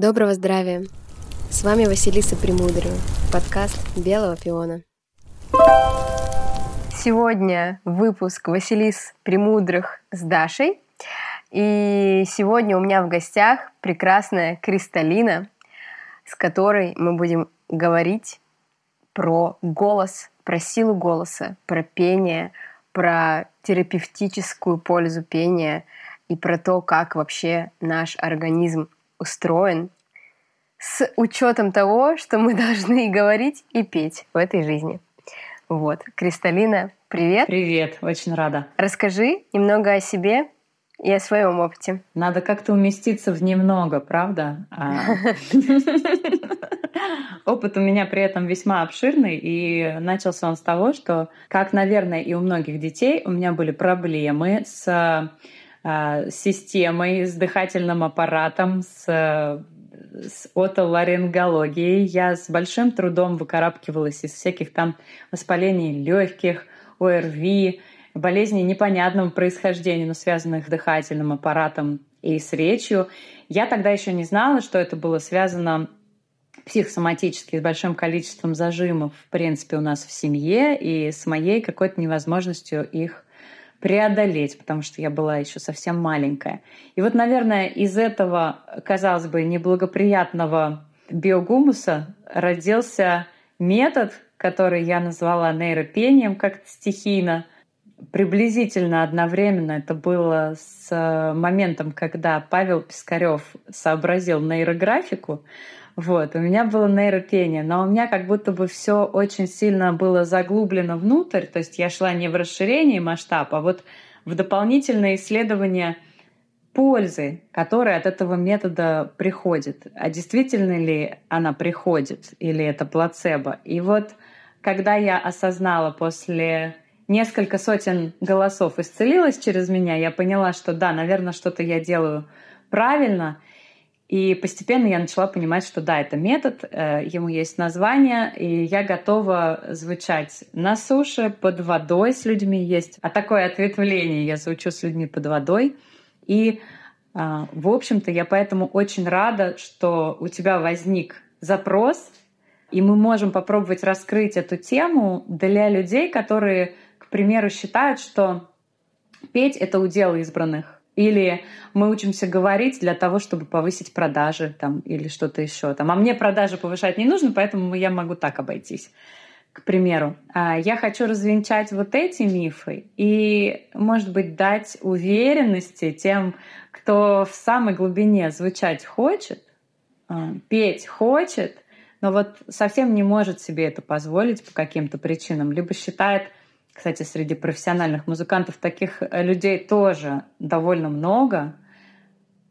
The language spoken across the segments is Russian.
Доброго здравия! С вами Василиса Премудрая, подкаст «Белого пиона». Сегодня выпуск Василис Премудрых с Дашей. И сегодня у меня в гостях прекрасная Кристалина, с которой мы будем говорить про голос, про силу голоса, про пение, про терапевтическую пользу пения и про то, как вообще наш организм устроен с учетом того, что мы должны говорить и петь в этой жизни. Вот. Кристалина, привет. Привет, очень рада. Расскажи немного о себе и о своем опыте. Надо как-то уместиться в немного, правда? А. Опыт у меня при этом весьма обширный, и начался он с того, что, как, наверное, и у многих детей, у меня были проблемы с а, системой, с дыхательным аппаратом, с, с отоларингологией. Я с большим трудом выкарабкивалась из всяких там воспалений легких, ОРВИ, болезней непонятного происхождения, но связанных с дыхательным аппаратом и с речью. Я тогда еще не знала, что это было связано психосоматически с большим количеством зажимов, в принципе, у нас в семье и с моей какой-то невозможностью их преодолеть, потому что я была еще совсем маленькая. И вот, наверное, из этого, казалось бы, неблагоприятного биогумуса родился метод, который я назвала нейропением как-то стихийно. Приблизительно одновременно это было с моментом, когда Павел Пискарев сообразил нейрографику, вот, у меня было нейропение, но у меня как будто бы все очень сильно было заглублено внутрь, то есть я шла не в расширение масштаба, а вот в дополнительное исследование пользы, которая от этого метода приходит. А действительно ли она приходит или это плацебо? И вот когда я осознала после несколько сотен голосов исцелилась через меня, я поняла, что да, наверное, что-то я делаю правильно — и постепенно я начала понимать, что да, это метод, э, ему есть название, и я готова звучать на суше, под водой с людьми есть. А такое ответвление я звучу с людьми под водой. И, а, в общем-то, я поэтому очень рада, что у тебя возник запрос, и мы можем попробовать раскрыть эту тему для людей, которые, к примеру, считают, что петь — это удел избранных или мы учимся говорить для того, чтобы повысить продажи там, или что-то еще. Там. А мне продажи повышать не нужно, поэтому я могу так обойтись. К примеру, а, я хочу развенчать вот эти мифы и, может быть, дать уверенности тем, кто в самой глубине звучать хочет, а, петь хочет, но вот совсем не может себе это позволить по каким-то причинам, либо считает, кстати, среди профессиональных музыкантов таких э, людей тоже довольно много.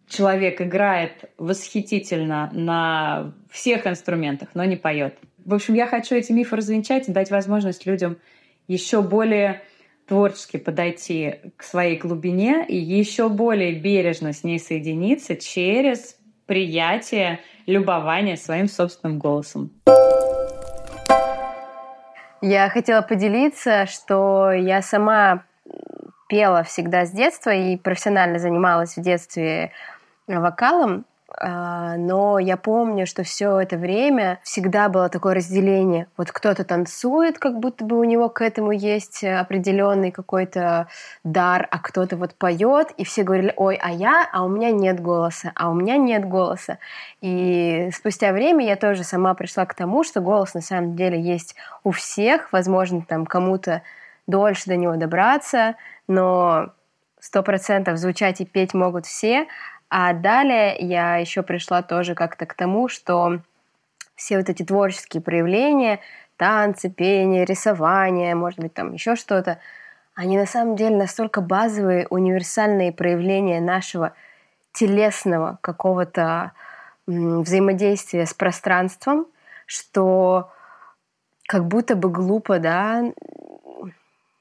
Человек играет восхитительно на всех инструментах, но не поет. В общем, я хочу эти мифы развенчать и дать возможность людям еще более творчески подойти к своей глубине и еще более бережно с ней соединиться через приятие, любование своим собственным голосом. Я хотела поделиться, что я сама пела всегда с детства и профессионально занималась в детстве вокалом. А, но я помню, что все это время всегда было такое разделение. Вот кто-то танцует, как будто бы у него к этому есть определенный какой-то дар, а кто-то вот поет, и все говорили, ой, а я, а у меня нет голоса, а у меня нет голоса. И спустя время я тоже сама пришла к тому, что голос на самом деле есть у всех, возможно, там кому-то дольше до него добраться, но сто процентов звучать и петь могут все, а далее я еще пришла тоже как-то к тому, что все вот эти творческие проявления, танцы, пение, рисование, может быть, там еще что-то, они на самом деле настолько базовые, универсальные проявления нашего телесного какого-то взаимодействия с пространством, что как будто бы глупо, да,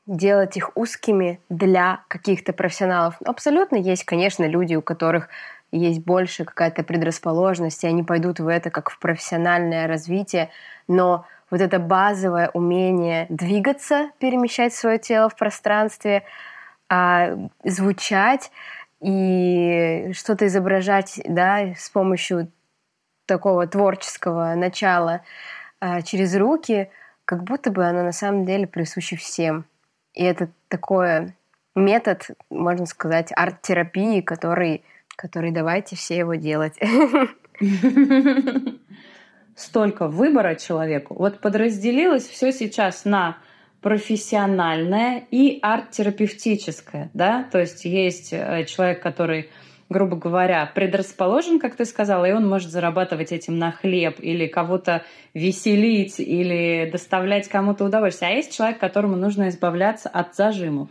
делать их узкими для каких-то профессионалов. Абсолютно есть, конечно, люди, у которых есть больше какая-то предрасположенность, и они пойдут в это как в профессиональное развитие, но вот это базовое умение двигаться, перемещать свое тело в пространстве, а, звучать и что-то изображать да, с помощью такого творческого начала э, через руки, как будто бы оно на самом деле присуще всем. И это такой метод, можно сказать, арт-терапии, который, который давайте все его делать. Столько выбора человеку. Вот подразделилось все сейчас на профессиональное и арт-терапевтическое, да, то есть есть э, человек, который грубо говоря, предрасположен, как ты сказала, и он может зарабатывать этим на хлеб или кого-то веселить или доставлять кому-то удовольствие. А есть человек, которому нужно избавляться от зажимов.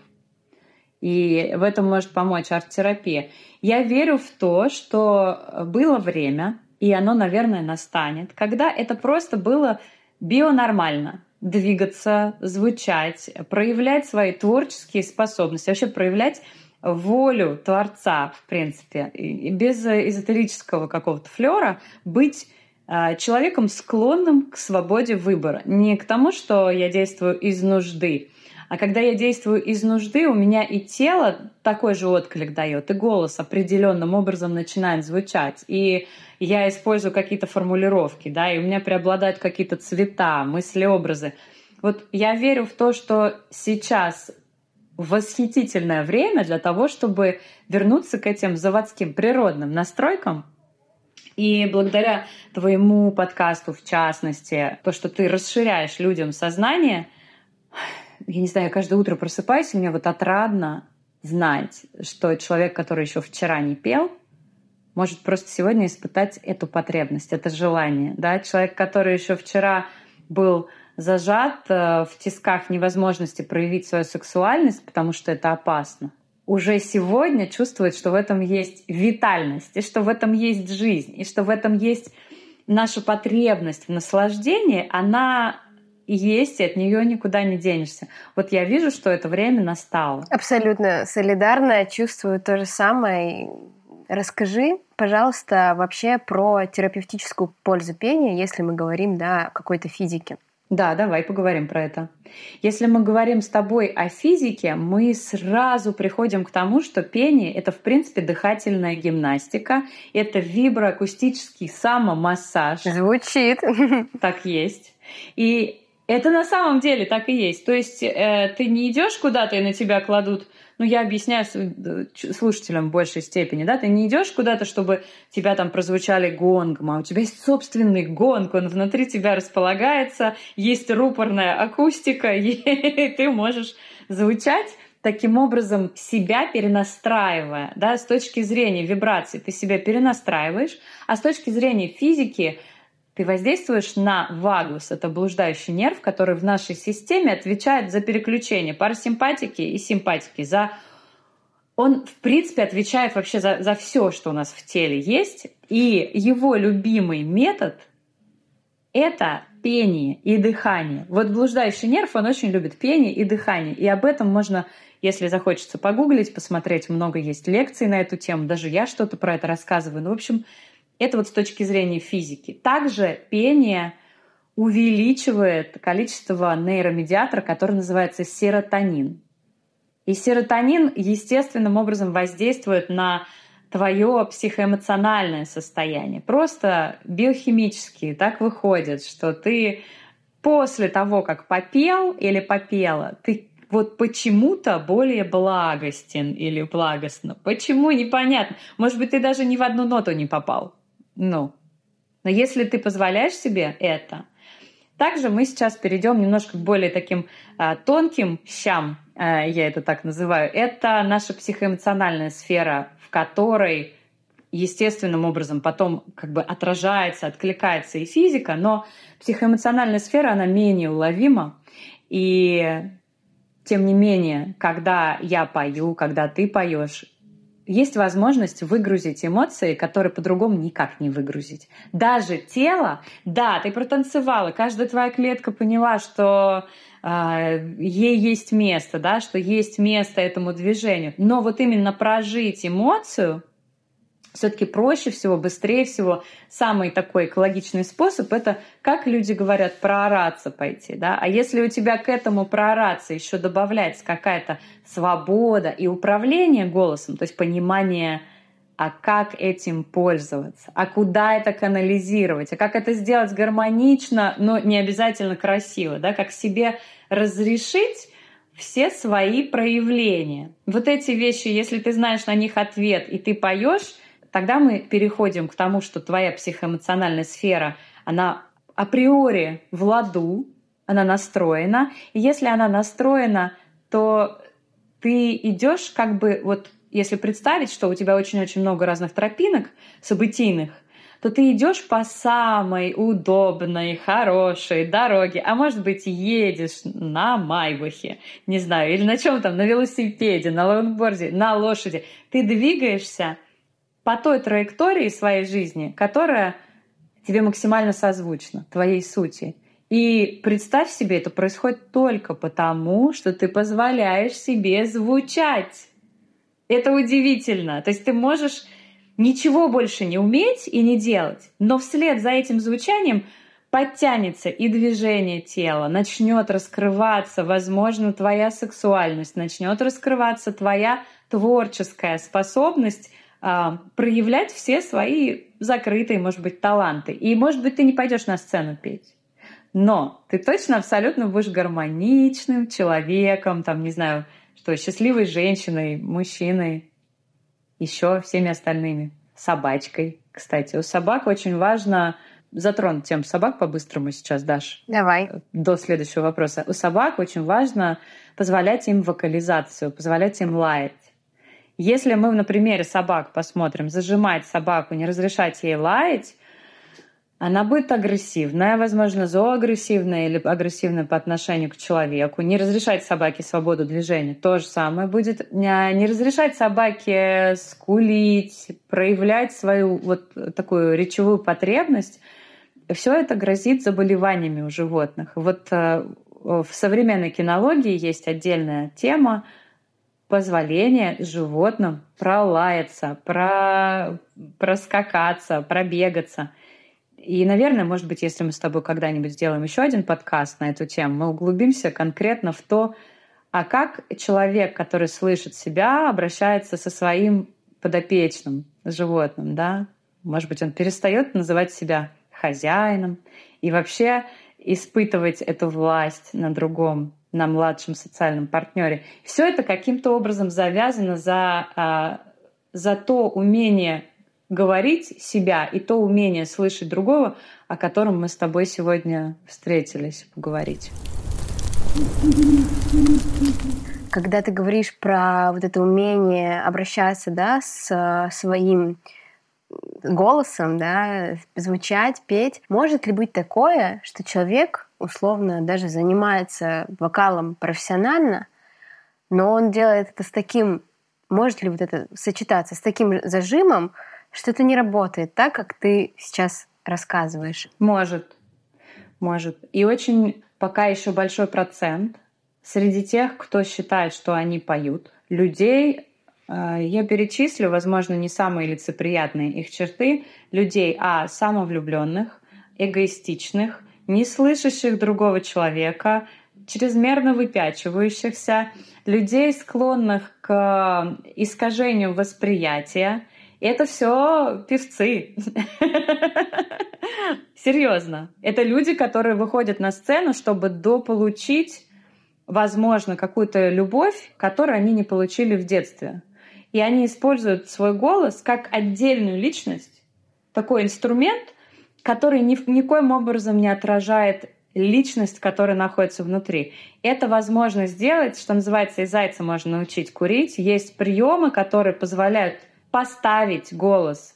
И в этом может помочь арт-терапия. Я верю в то, что было время, и оно, наверное, настанет, когда это просто было бионормально двигаться, звучать, проявлять свои творческие способности, вообще проявлять волю Творца, в принципе, и без эзотерического какого-то флера быть а, человеком, склонным к свободе выбора. Не к тому, что я действую из нужды, а когда я действую из нужды, у меня и тело такой же отклик дает, и голос определенным образом начинает звучать. И я использую какие-то формулировки, да, и у меня преобладают какие-то цвета, мысли, образы. Вот я верю в то, что сейчас восхитительное время для того, чтобы вернуться к этим заводским природным настройкам. И благодаря твоему подкасту, в частности, то, что ты расширяешь людям сознание, я не знаю, я каждое утро просыпаюсь, и мне вот отрадно знать, что человек, который еще вчера не пел, может просто сегодня испытать эту потребность, это желание. Да? Человек, который еще вчера был зажат э, в тисках невозможности проявить свою сексуальность, потому что это опасно, уже сегодня чувствует, что в этом есть витальность, и что в этом есть жизнь, и что в этом есть наша потребность в наслаждении, она есть, и от нее никуда не денешься. Вот я вижу, что это время настало. Абсолютно солидарно, чувствую то же самое. Расскажи, пожалуйста, вообще про терапевтическую пользу пения, если мы говорим да, о какой-то физике. Да, давай поговорим про это. Если мы говорим с тобой о физике, мы сразу приходим к тому, что пение — это, в принципе, дыхательная гимнастика, это виброакустический самомассаж. Звучит. Так есть. И это на самом деле так и есть. То есть э, ты не идешь куда-то и на тебя кладут ну, я объясняю слушателям в большей степени, да, ты не идешь куда-то, чтобы тебя там прозвучали гонгом, а у тебя есть собственный гонг, он внутри тебя располагается, есть рупорная акустика, и ты можешь звучать таким образом себя перенастраивая, да, с точки зрения вибрации ты себя перенастраиваешь, а с точки зрения физики ты воздействуешь на вагус, это блуждающий нерв, который в нашей системе отвечает за переключение парасимпатики и симпатики, за он, в принципе, отвечает вообще за, за все, что у нас в теле есть. И его любимый метод — это пение и дыхание. Вот блуждающий нерв, он очень любит пение и дыхание. И об этом можно, если захочется погуглить, посмотреть. Много есть лекций на эту тему. Даже я что-то про это рассказываю. Ну, в общем, это вот с точки зрения физики. Также пение увеличивает количество нейромедиатора, который называется серотонин. И серотонин естественным образом воздействует на твое психоэмоциональное состояние. Просто биохимически так выходит, что ты после того, как попел или попела, ты вот почему-то более благостен или благостно. Почему, непонятно. Может быть, ты даже ни в одну ноту не попал. Ну, но если ты позволяешь себе это, также мы сейчас перейдем немножко к более таким а, тонким щам, а, я это так называю. Это наша психоэмоциональная сфера, в которой естественным образом потом как бы отражается, откликается и физика, но психоэмоциональная сфера, она менее уловима. И тем не менее, когда я пою, когда ты поешь, есть возможность выгрузить эмоции, которые по-другому никак не выгрузить. Даже тело, да, ты протанцевала, каждая твоя клетка поняла, что э, ей есть место, да, что есть место этому движению. Но вот именно прожить эмоцию, все-таки проще всего, быстрее всего, самый такой экологичный способ это, как люди говорят, проораться пойти. Да? А если у тебя к этому проораться еще добавляется какая-то свобода и управление голосом, то есть понимание а как этим пользоваться, а куда это канализировать, а как это сделать гармонично, но не обязательно красиво, да, как себе разрешить все свои проявления. Вот эти вещи, если ты знаешь на них ответ и ты поешь, тогда мы переходим к тому, что твоя психоэмоциональная сфера, она априори в ладу, она настроена. И если она настроена, то ты идешь как бы вот если представить, что у тебя очень-очень много разных тропинок событийных, то ты идешь по самой удобной, хорошей дороге, а может быть едешь на Майбахе, не знаю, или на чем там, на велосипеде, на лонгборде, на лошади. Ты двигаешься по той траектории своей жизни, которая тебе максимально созвучна, твоей сути. И представь себе, это происходит только потому, что ты позволяешь себе звучать. Это удивительно. То есть ты можешь ничего больше не уметь и не делать, но вслед за этим звучанием подтянется и движение тела, начнет раскрываться, возможно, твоя сексуальность, начнет раскрываться твоя творческая способность проявлять все свои закрытые, может быть, таланты. И, может быть, ты не пойдешь на сцену петь. Но ты точно абсолютно будешь гармоничным человеком, там, не знаю, что счастливой женщиной, мужчиной, еще всеми остальными. Собачкой, кстати. У собак очень важно затронуть тему собак по-быстрому сейчас, Даш. Давай. До следующего вопроса. У собак очень важно позволять им вокализацию, позволять им лаять. Если мы на примере собак посмотрим, зажимать собаку, не разрешать ей лаять, она будет агрессивная, возможно, зооагрессивная или агрессивная по отношению к человеку. Не разрешать собаке свободу движения. То же самое будет. Не разрешать собаке скулить, проявлять свою вот такую речевую потребность. Все это грозит заболеваниями у животных. Вот э, в современной кинологии есть отдельная тема позволение животным пролаяться, про... проскакаться, пробегаться – и, наверное, может быть, если мы с тобой когда-нибудь сделаем еще один подкаст на эту тему, мы углубимся конкретно в то, а как человек, который слышит себя, обращается со своим подопечным животным, да? Может быть, он перестает называть себя хозяином и вообще испытывать эту власть на другом, на младшем социальном партнере. Все это каким-то образом завязано за, а, за то умение говорить себя и то умение слышать другого, о котором мы с тобой сегодня встретились поговорить. Когда ты говоришь про вот это умение обращаться да, с своим голосом, да, звучать, петь, может ли быть такое, что человек условно даже занимается вокалом профессионально, но он делает это с таким, может ли вот это сочетаться с таким зажимом, что-то не работает так, как ты сейчас рассказываешь. Может, может. И очень пока еще большой процент среди тех, кто считает, что они поют, людей, э, я перечислю, возможно, не самые лицеприятные их черты, людей, а, самовлюбленных, эгоистичных, не слышащих другого человека, чрезмерно выпячивающихся, людей, склонных к искажению восприятия, это все певцы. Серьезно. Это люди, которые выходят на сцену, чтобы дополучить, возможно, какую-то любовь, которую они не получили в детстве. И они используют свой голос как отдельную личность, такой инструмент, который ни, никоим образом не отражает личность, которая находится внутри. Это возможно сделать, что называется, и зайца можно научить курить. Есть приемы, которые позволяют поставить голос.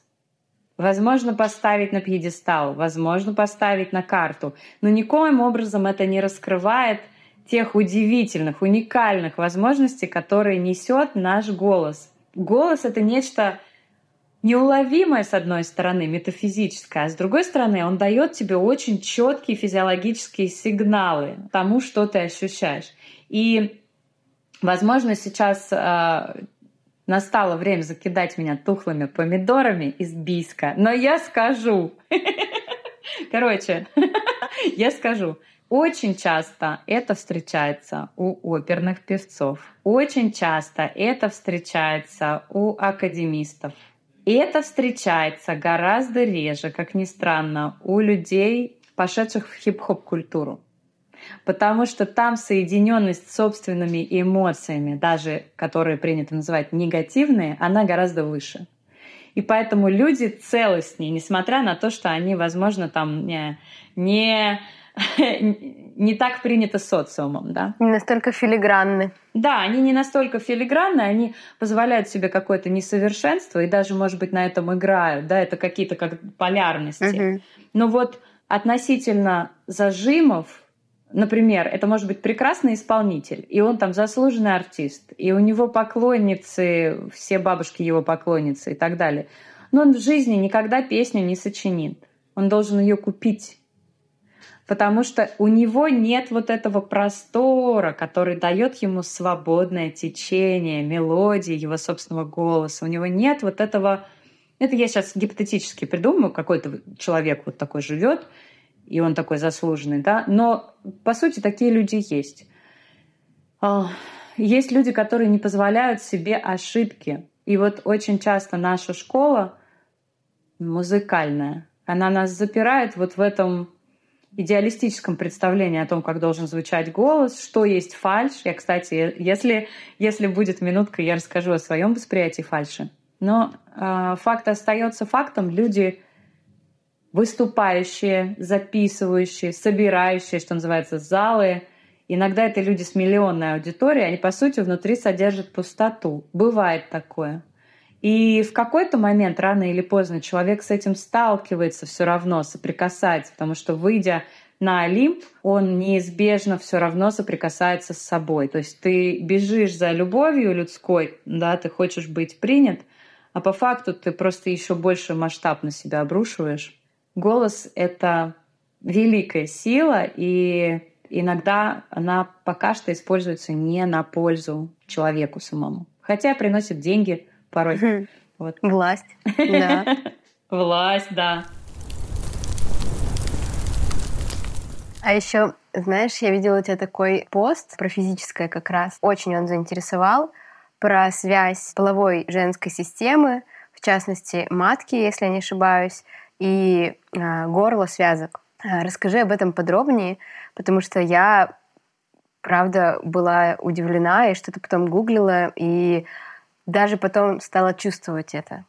Возможно, поставить на пьедестал, возможно, поставить на карту. Но никоим образом это не раскрывает тех удивительных, уникальных возможностей, которые несет наш голос. Голос — это нечто неуловимое, с одной стороны, метафизическое, а с другой стороны, он дает тебе очень четкие физиологические сигналы тому, что ты ощущаешь. И, возможно, сейчас э, Настало время закидать меня тухлыми помидорами из биска. Но я скажу. Короче, я скажу. Очень часто это встречается у оперных певцов. Очень часто это встречается у академистов. И это встречается гораздо реже, как ни странно, у людей, пошедших в хип-хоп культуру. Потому что там соединенность с собственными эмоциями, даже которые принято называть негативные, она гораздо выше. И поэтому люди целостнее, несмотря на то, что они, возможно, там не, не не так принято социумом, да. Не настолько филигранны. Да, они не настолько филигранны, они позволяют себе какое-то несовершенство и даже, может быть, на этом играют, да, это какие-то как полярности. Угу. Но вот относительно зажимов, например, это может быть прекрасный исполнитель, и он там заслуженный артист, и у него поклонницы, все бабушки его поклонницы и так далее. Но он в жизни никогда песню не сочинит. Он должен ее купить потому что у него нет вот этого простора, который дает ему свободное течение, мелодии его собственного голоса. У него нет вот этого... Это я сейчас гипотетически придумаю, какой-то человек вот такой живет, и он такой заслуженный, да, но по сути такие люди есть. А, есть люди, которые не позволяют себе ошибки. И вот очень часто наша школа музыкальная, она нас запирает вот в этом идеалистическом представлении о том, как должен звучать голос, что есть фальш. Я, кстати, если, если будет минутка, я расскажу о своем восприятии фальши. Но э, факт остается фактом. Люди выступающие, записывающие, собирающие, что называется, залы. Иногда это люди с миллионной аудиторией, они, по сути, внутри содержат пустоту. Бывает такое. И в какой-то момент, рано или поздно, человек с этим сталкивается все равно, соприкасается, потому что, выйдя на Олимп, он неизбежно все равно соприкасается с собой. То есть ты бежишь за любовью людской, да, ты хочешь быть принят, а по факту ты просто еще больше масштаб на себя обрушиваешь. Голос — это великая сила, и иногда она пока что используется не на пользу человеку самому. Хотя приносит деньги — порой. Вот. Власть, да. Власть, да. А еще, знаешь, я видела у тебя такой пост про физическое как раз. Очень он заинтересовал про связь половой женской системы, в частности матки, если я не ошибаюсь, и э, горло связок. А, расскажи об этом подробнее, потому что я, правда, была удивлена и что-то потом гуглила, и даже потом стала чувствовать это.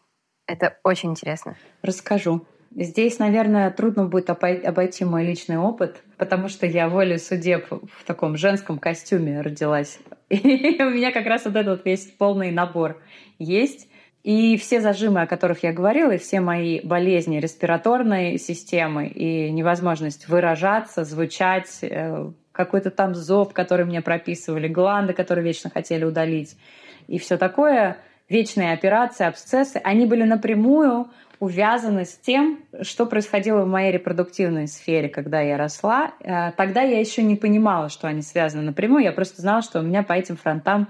Это очень интересно. Расскажу. Здесь, наверное, трудно будет обойти мой личный опыт, потому что я волю судеб в таком женском костюме родилась. И у меня как раз вот этот весь полный набор есть. И все зажимы, о которых я говорила, и все мои болезни респираторной системы, и невозможность выражаться, звучать, э, какой-то там зоб, который мне прописывали, гланды, которые вечно хотели удалить, и все такое, вечные операции, абсцессы, они были напрямую увязаны с тем, что происходило в моей репродуктивной сфере, когда я росла. Э, тогда я еще не понимала, что они связаны напрямую. Я просто знала, что у меня по этим фронтам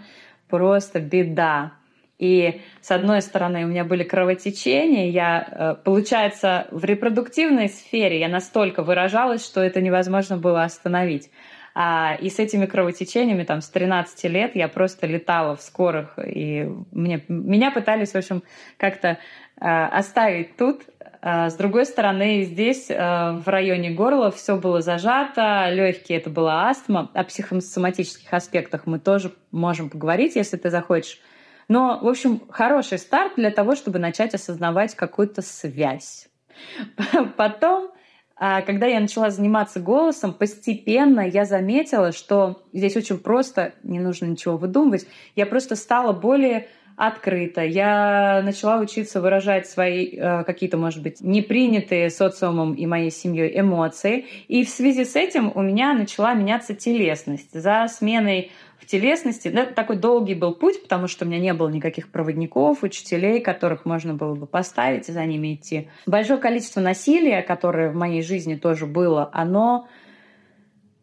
просто беда. И с одной стороны у меня были кровотечения, я, э, получается, в репродуктивной сфере я настолько выражалась, что это невозможно было остановить. А, и с этими кровотечениями там с 13 лет я просто летала в скорых, и мне, меня пытались, в общем, как-то а, оставить тут. А, с другой стороны, здесь, в районе горла, все было зажато, легкие это была астма. О психосоматических аспектах мы тоже можем поговорить, если ты захочешь. Но, в общем, хороший старт для того, чтобы начать осознавать какую-то связь. Потом когда я начала заниматься голосом, постепенно я заметила, что здесь очень просто, не нужно ничего выдумывать, я просто стала более открыто. Я начала учиться выражать свои э, какие-то, может быть, непринятые социумом и моей семьей эмоции. И в связи с этим у меня начала меняться телесность. За сменой в телесности. Да, такой долгий был путь, потому что у меня не было никаких проводников, учителей, которых можно было бы поставить и за ними идти. Большое количество насилия, которое в моей жизни тоже было, оно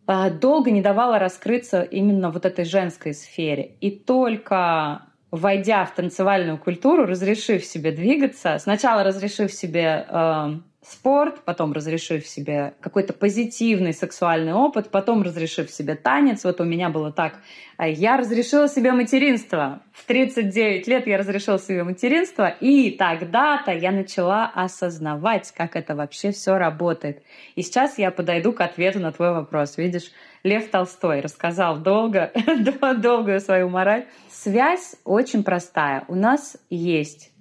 а, долго не давало раскрыться именно вот этой женской сфере. И только войдя в танцевальную культуру, разрешив себе двигаться, сначала разрешив себе э, спорт, потом разрешив себе какой-то позитивный сексуальный опыт, потом разрешив себе танец. Вот у меня было так. А я разрешила себе материнство. В 39 лет я разрешила себе материнство, и тогда-то я начала осознавать, как это вообще все работает. И сейчас я подойду к ответу на твой вопрос. Видишь, Лев Толстой рассказал долго, долгую свою мораль. Связь очень простая. У нас есть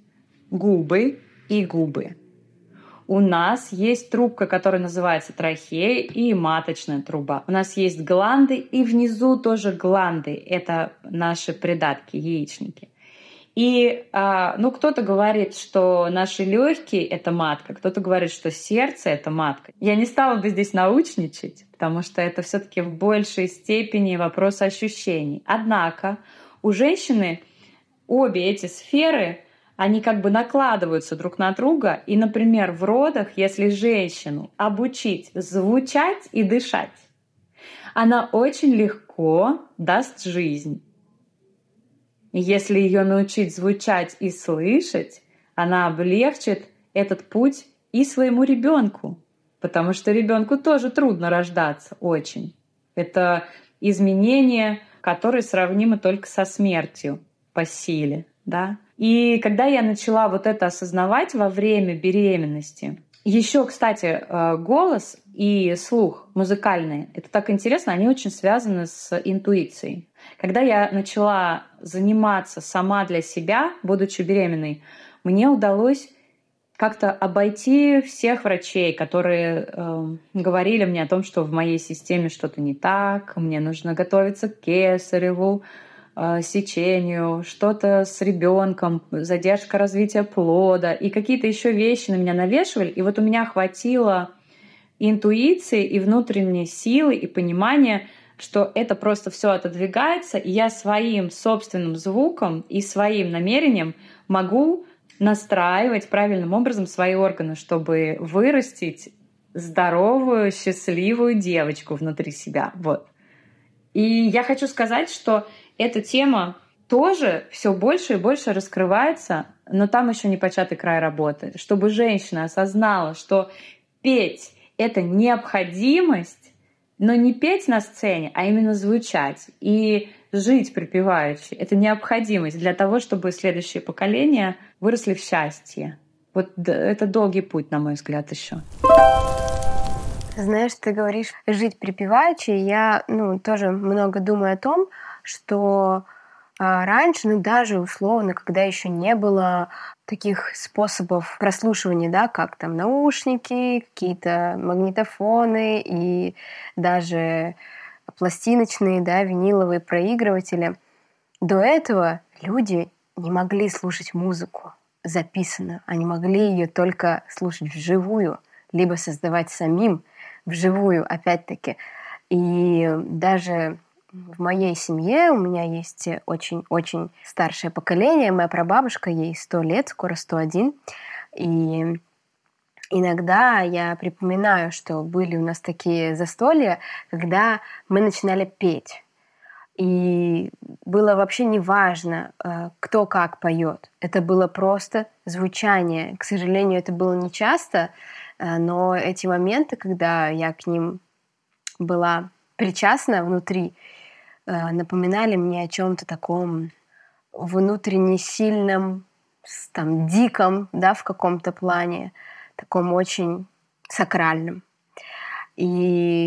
губы и губы у нас есть трубка, которая называется трахея и маточная труба. У нас есть гланды и внизу тоже гланды. Это наши придатки, яичники. И а, ну, кто-то говорит, что наши легкие это матка, кто-то говорит, что сердце это матка. Я не стала бы здесь научничать, потому что это все-таки в большей степени вопрос ощущений. Однако у женщины обе эти сферы они как бы накладываются друг на друга. И, например, в родах, если женщину обучить звучать и дышать, она очень легко даст жизнь. Если ее научить звучать и слышать, она облегчит этот путь и своему ребенку, потому что ребенку тоже трудно рождаться очень. Это изменения, которые сравнимы только со смертью по силе, да. И когда я начала вот это осознавать во время беременности, еще, кстати, э, голос и слух музыкальные, это так интересно, они очень связаны с интуицией. Когда я начала заниматься сама для себя, будучи беременной, мне удалось как-то обойти всех врачей, которые э, говорили мне о том, что в моей системе что-то не так, мне нужно готовиться к кесареву, сечению, что-то с ребенком, задержка развития плода и какие-то еще вещи на меня навешивали. И вот у меня хватило интуиции и внутренней силы и понимания, что это просто все отодвигается, и я своим собственным звуком и своим намерением могу настраивать правильным образом свои органы, чтобы вырастить здоровую, счастливую девочку внутри себя. Вот. И я хочу сказать, что эта тема тоже все больше и больше раскрывается, но там еще не початый край работы. Чтобы женщина осознала, что петь — это необходимость, но не петь на сцене, а именно звучать и жить припеваючи. Это необходимость для того, чтобы следующие поколения выросли в счастье. Вот это долгий путь, на мой взгляд, еще. Знаешь, ты говоришь жить припеваючи. Я ну, тоже много думаю о том, что а, раньше, ну даже условно, когда еще не было таких способов прослушивания, да, как там наушники, какие-то магнитофоны и даже пластиночные, да, виниловые проигрыватели. До этого люди не могли слушать музыку записанную, они могли ее только слушать вживую, либо создавать самим вживую, опять-таки. И даже в моей семье у меня есть очень-очень старшее поколение. Моя прабабушка, ей 100 лет, скоро 101. И иногда я припоминаю, что были у нас такие застолья, когда мы начинали петь. И было вообще не важно, э, кто как поет. Это было просто звучание. К сожалению, это было не часто, э, но эти моменты, когда я к ним была причастна внутри, Э, напоминали мне о чем-то таком внутренне сильном, там, диком, да, в каком-то плане, таком очень сакральном. И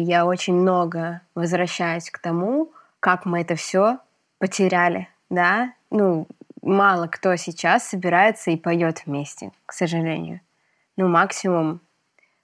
я очень много возвращаюсь к тому, как мы это все потеряли, да. Ну, мало кто сейчас собирается и поет вместе, к сожалению. Ну, максимум,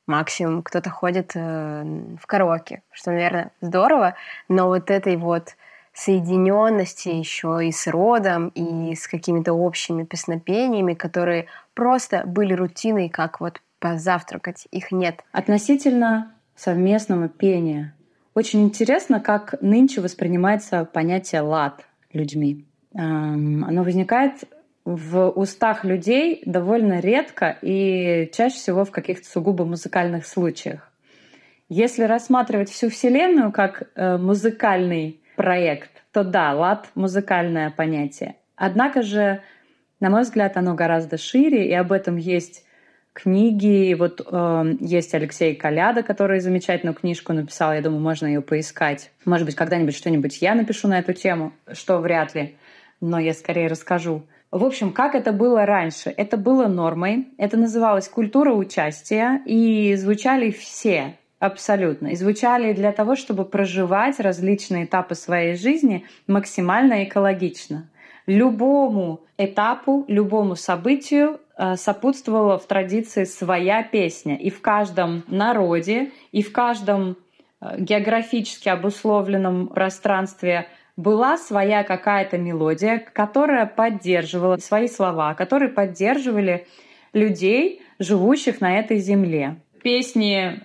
максимум кто-то ходит э, в караоке, что, наверное, здорово, но вот этой вот соединенности еще и с родом, и с какими-то общими песнопениями, которые просто были рутиной, как вот позавтракать. Их нет. Относительно совместного пения. Очень интересно, как нынче воспринимается понятие лад людьми. Оно возникает в устах людей довольно редко и чаще всего в каких-то сугубо музыкальных случаях. Если рассматривать всю Вселенную как э, музыкальный проект, то да, лад — музыкальное понятие. Однако же, на мой взгляд, оно гораздо шире, и об этом есть книги. Вот э, есть Алексей Коляда, который замечательную книжку написал. Я думаю, можно ее поискать. Может быть, когда-нибудь что-нибудь я напишу на эту тему, что вряд ли, но я скорее расскажу. В общем, как это было раньше? Это было нормой, это называлось культура участия, и звучали все абсолютно. И звучали для того, чтобы проживать различные этапы своей жизни максимально экологично. Любому этапу, любому событию э, сопутствовала в традиции своя песня. И в каждом народе, и в каждом э, географически обусловленном пространстве была своя какая-то мелодия, которая поддерживала свои слова, которые поддерживали людей, живущих на этой земле. Песни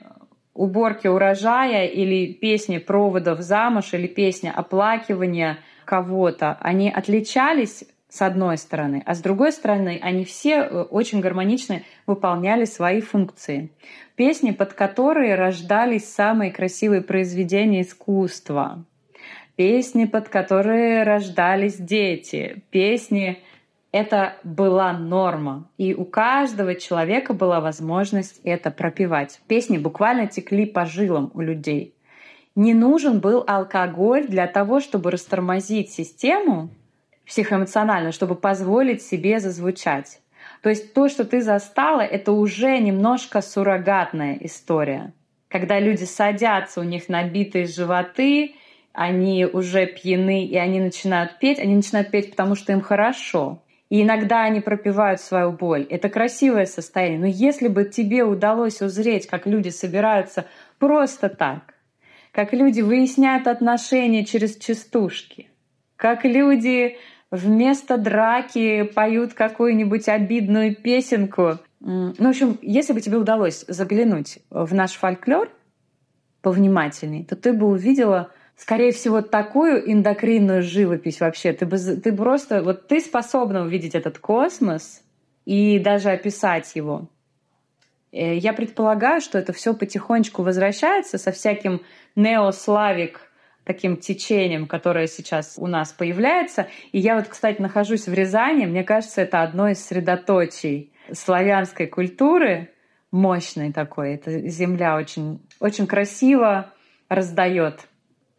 уборки урожая или песни проводов замуж или песни оплакивания кого-то, они отличались с одной стороны, а с другой стороны они все э, очень гармонично выполняли свои функции. Песни, под которые рождались самые красивые произведения искусства песни, под которые рождались дети, песни это была норма. И у каждого человека была возможность это пропивать. Песни буквально текли по жилам у людей. Не нужен был алкоголь для того, чтобы растормозить систему психоэмоционально, чтобы позволить себе зазвучать. То есть то, что ты застала, это уже немножко суррогатная история. Когда люди садятся, у них набитые животы, они уже пьяны, и они начинают петь, они начинают петь, потому что им хорошо. И иногда они пропивают свою боль. Это красивое состояние. Но если бы тебе удалось узреть, как люди собираются просто так, как люди выясняют отношения через частушки, как люди вместо драки поют какую-нибудь обидную песенку. Ну, в общем, если бы тебе удалось заглянуть в наш фольклор повнимательней, то ты бы увидела скорее всего, такую эндокринную живопись вообще. Ты, бы, ты просто, вот ты способна увидеть этот космос и даже описать его. Э, я предполагаю, что это все потихонечку возвращается со всяким неославик таким течением, которое сейчас у нас появляется. И я вот, кстати, нахожусь в Рязани. Мне кажется, это одно из средоточий славянской культуры, мощной такой. Это земля очень, очень красиво раздает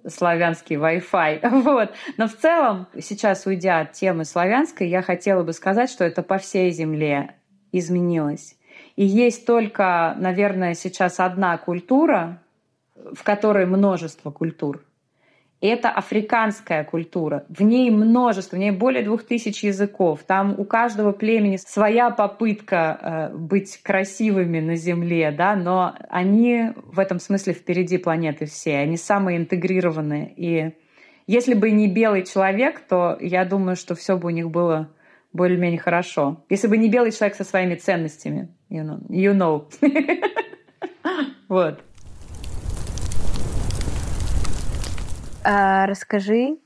славянский Wi-Fi. Вот. Но в целом, сейчас уйдя от темы славянской, я хотела бы сказать, что это по всей земле изменилось. И есть только, наверное, сейчас одна культура, в которой множество культур это африканская культура. В ней множество, в ней более двух тысяч языков. Там у каждого племени своя попытка э, быть красивыми на Земле, да, но они в этом смысле впереди планеты все. Они самые интегрированные. И если бы не белый человек, то я думаю, что все бы у них было более-менее хорошо. Если бы не белый человек со своими ценностями, you know. You know. вот. А расскажи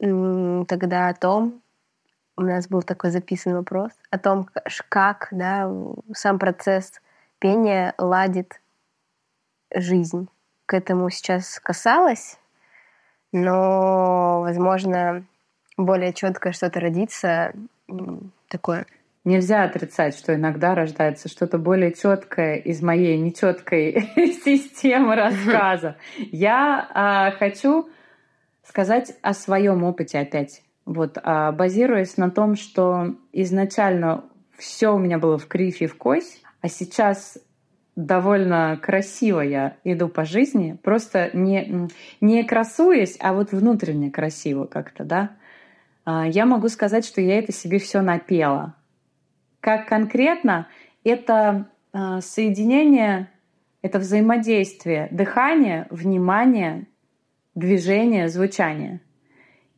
тогда о том, у нас был такой записан вопрос, о том, как да, сам процесс пения ладит жизнь. К этому сейчас касалось, но, возможно, более четко что-то родится такое. Нельзя отрицать, что иногда рождается что-то более четкое из моей нечеткой системы рассказа. Я а, хочу сказать о своем опыте опять. Вот, а базируясь на том, что изначально все у меня было в кривь и в кость, а сейчас довольно красиво я иду по жизни, просто не, не красуясь, а вот внутренне красиво как-то, да, а, я могу сказать, что я это себе все напела. Как конкретно это а, соединение, это взаимодействие дыхания, внимания, движение, звучание.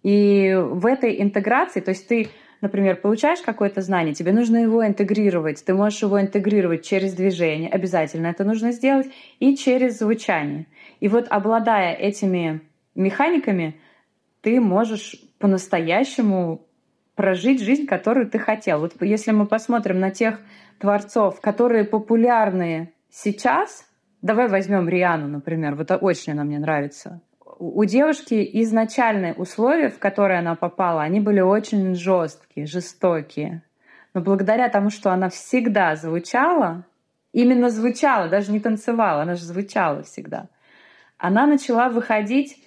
И в этой интеграции, то есть ты, например, получаешь какое-то знание, тебе нужно его интегрировать. Ты можешь его интегрировать через движение, обязательно это нужно сделать, и через звучание. И вот обладая этими механиками, ты можешь по-настоящему прожить жизнь, которую ты хотел. Вот если мы посмотрим на тех творцов, которые популярны сейчас, давай возьмем Риану, например, вот очень она мне нравится у девушки изначальные условия, в которые она попала, они были очень жесткие, жестокие. Но благодаря тому, что она всегда звучала, именно звучала, даже не танцевала, она же звучала всегда. Она начала выходить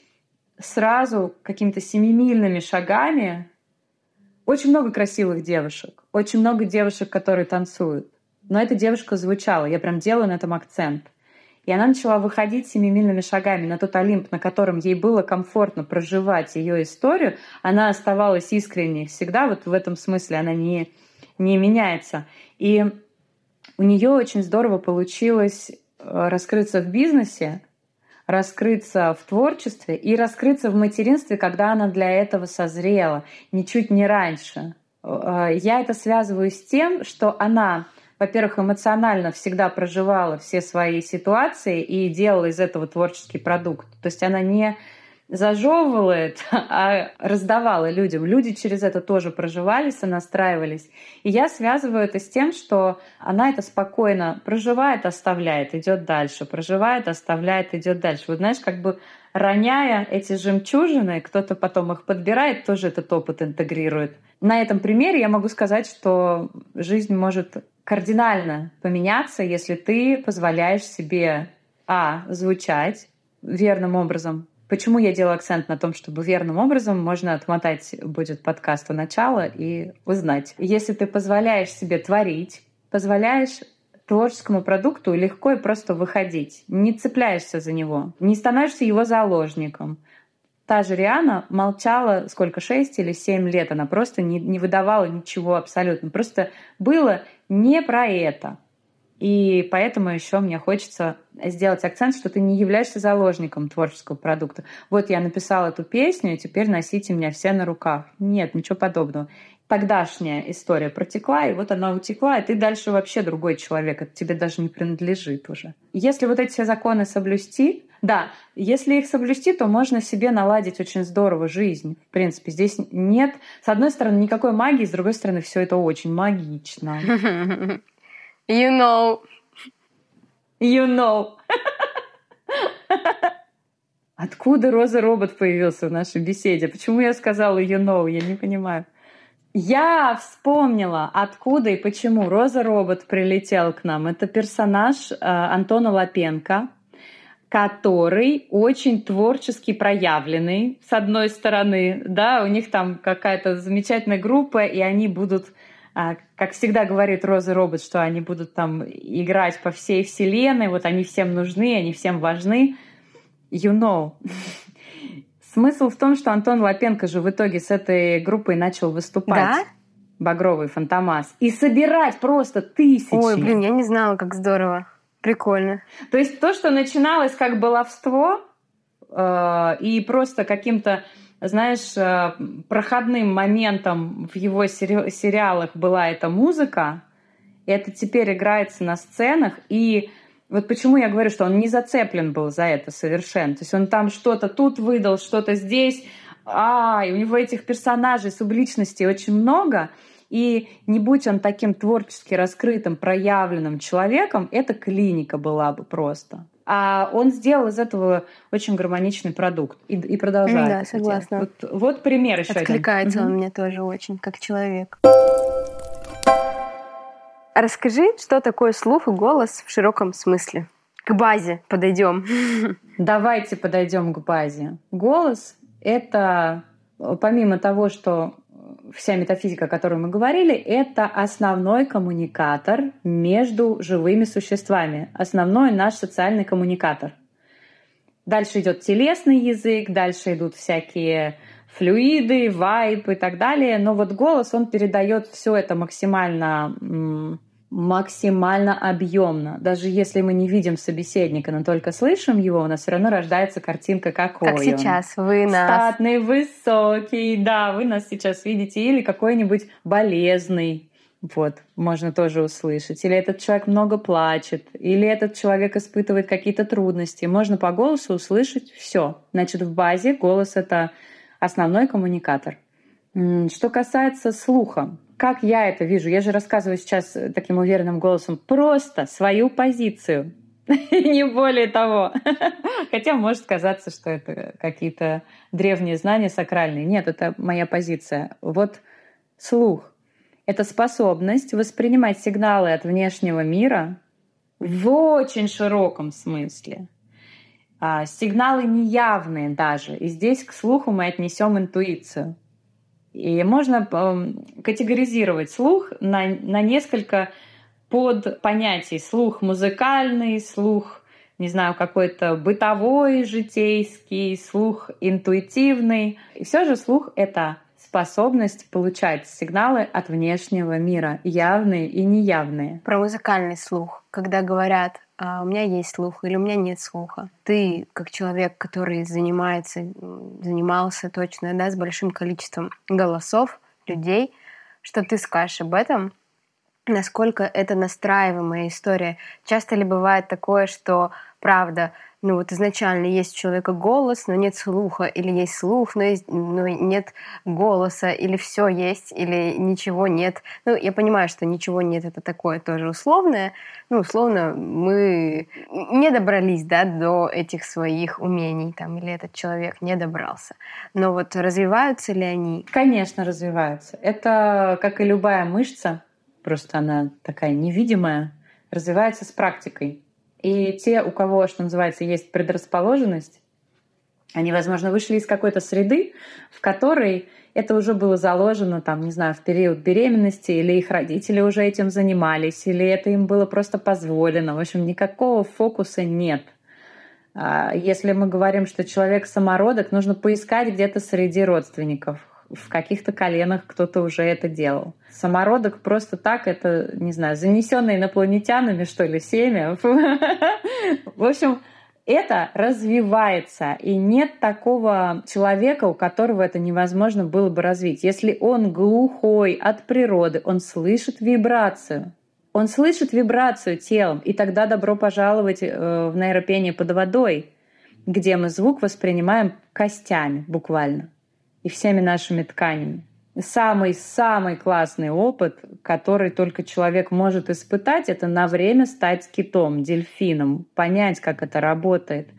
сразу какими-то семимильными шагами. Очень много красивых девушек, очень много девушек, которые танцуют. Но эта девушка звучала, я прям делаю на этом акцент. И она начала выходить семимильными шагами на тот Олимп, на котором ей было комфортно проживать ее историю. Она оставалась искренней всегда, вот в этом смысле она не, не меняется. И у нее очень здорово получилось э, раскрыться в бизнесе, раскрыться в творчестве и раскрыться в материнстве, когда она для этого созрела, ничуть не раньше. Э, я это связываю с тем, что она, во-первых, эмоционально всегда проживала все свои ситуации и делала из этого творческий продукт. То есть она не зажевывала это, а раздавала людям. Люди через это тоже проживались, настраивались. И я связываю это с тем, что она это спокойно проживает, оставляет, идет дальше, проживает, оставляет, идет дальше. Вот знаешь, как бы роняя эти жемчужины, кто-то потом их подбирает, тоже этот опыт интегрирует. На этом примере я могу сказать, что жизнь может кардинально поменяться, если ты позволяешь себе, а, звучать верным образом, Почему я делаю акцент на том, чтобы верным образом можно отмотать будет подкаст у начала и узнать. Если ты позволяешь себе творить, позволяешь творческому продукту легко и просто выходить, не цепляешься за него, не становишься его заложником. Та же Риана молчала сколько, шесть или семь лет, она просто не, не выдавала ничего абсолютно. Просто было не про это. И поэтому еще мне хочется сделать акцент, что ты не являешься заложником творческого продукта. Вот я написала эту песню, и теперь носите меня все на руках. Нет, ничего подобного. Тогдашняя история протекла, и вот она утекла, и ты дальше вообще другой человек. Это тебе даже не принадлежит уже. Если вот эти все законы соблюсти, да, если их соблюсти, то можно себе наладить очень здорово жизнь. В принципе, здесь нет, с одной стороны, никакой магии, с другой стороны, все это очень магично. You know. You know. Откуда Роза Робот появился в нашей беседе? Почему я сказала you know? Я не понимаю. Я вспомнила, откуда и почему Роза Робот прилетел к нам. Это персонаж э, Антона Лапенко, который очень творчески проявленный, с одной стороны, да, у них там какая-то замечательная группа, и они будут а, как всегда говорит Роза Робот, что они будут там играть по всей вселенной, вот они всем нужны, они всем важны. You know. Смысл в том, что Антон Лапенко же в итоге с этой группой начал выступать. Да? Багровый Фантомас. И собирать просто тысячи. Ой, блин, я не знала, как здорово. Прикольно. То есть то, что начиналось как баловство э, и просто каким-то знаешь, э, проходным моментом в его сери- сериалах была эта музыка, это теперь играется на сценах, и вот почему я говорю, что он не зацеплен был за это совершенно. То есть он там что-то тут выдал, что-то здесь, а, и у него этих персонажей, субличностей очень много, и не будь он таким творчески раскрытым, проявленным человеком, это клиника была бы просто а он сделал из этого очень гармоничный продукт и, и продолжает. Да, согласна. Вот, вот пример еще Откликается один. он мне тоже очень, как человек. Расскажи, что такое слух и голос в широком смысле. К базе подойдем. Давайте подойдем к базе. Голос — это помимо того, что вся метафизика, о которой мы говорили, это основной коммуникатор между живыми существами, основной наш социальный коммуникатор. Дальше идет телесный язык, дальше идут всякие флюиды, вайп и так далее. Но вот голос, он передает все это максимально максимально объемно. Даже если мы не видим собеседника, но только слышим его, у нас все равно рождается картинка, какой Как сейчас вы нас. Статный, высокий, да, вы нас сейчас видите. Или какой-нибудь болезный, вот, можно тоже услышать. Или этот человек много плачет, или этот человек испытывает какие-то трудности. Можно по голосу услышать все. Значит, в базе голос — это основной коммуникатор. Что касается слуха, как я это вижу? Я же рассказываю сейчас э, таким уверенным голосом просто свою позицию. Не более того. Хотя может казаться, что это какие-то древние знания сакральные. Нет, это моя позиция. Вот слух — это способность воспринимать сигналы от внешнего мира в очень широком смысле. А, сигналы неявные даже. И здесь к слуху мы отнесем интуицию. И можно категоризировать слух на, на несколько под понятий. Слух музыкальный, слух, не знаю, какой-то бытовой, житейский, слух интуитивный. И все же слух — это способность получать сигналы от внешнего мира, явные и неявные. Про музыкальный слух, когда говорят а, у меня есть слух или у меня нет слуха. Ты, как человек, который занимается, занимался точно, да, с большим количеством голосов, людей, что ты скажешь об этом? Насколько это настраиваемая история? Часто ли бывает такое, что правда ну вот изначально есть у человека голос, но нет слуха, или есть слух, но, есть, но нет голоса, или все есть, или ничего нет. Ну, я понимаю, что ничего нет, это такое тоже условное. Ну, условно, мы не добрались, да, до этих своих умений, там, или этот человек не добрался. Но вот развиваются ли они? Конечно, развиваются. Это, как и любая мышца, просто она такая невидимая, развивается с практикой. И те, у кого, что называется, есть предрасположенность, они, возможно, вышли из какой-то среды, в которой это уже было заложено, там, не знаю, в период беременности, или их родители уже этим занимались, или это им было просто позволено. В общем, никакого фокуса нет. А если мы говорим, что человек самородок, нужно поискать где-то среди родственников в каких-то коленах кто-то уже это делал. Самородок просто так, это, не знаю, занесенное инопланетянами, что ли, семя. В общем, это развивается, и нет такого человека, у которого это невозможно было бы развить. Если он глухой от природы, он слышит вибрацию, он слышит вибрацию телом, и тогда добро пожаловать э, в нейропение под водой, где мы звук воспринимаем костями буквально и всеми нашими тканями. Самый-самый классный опыт, который только человек может испытать, это на время стать китом, дельфином, понять, как это работает.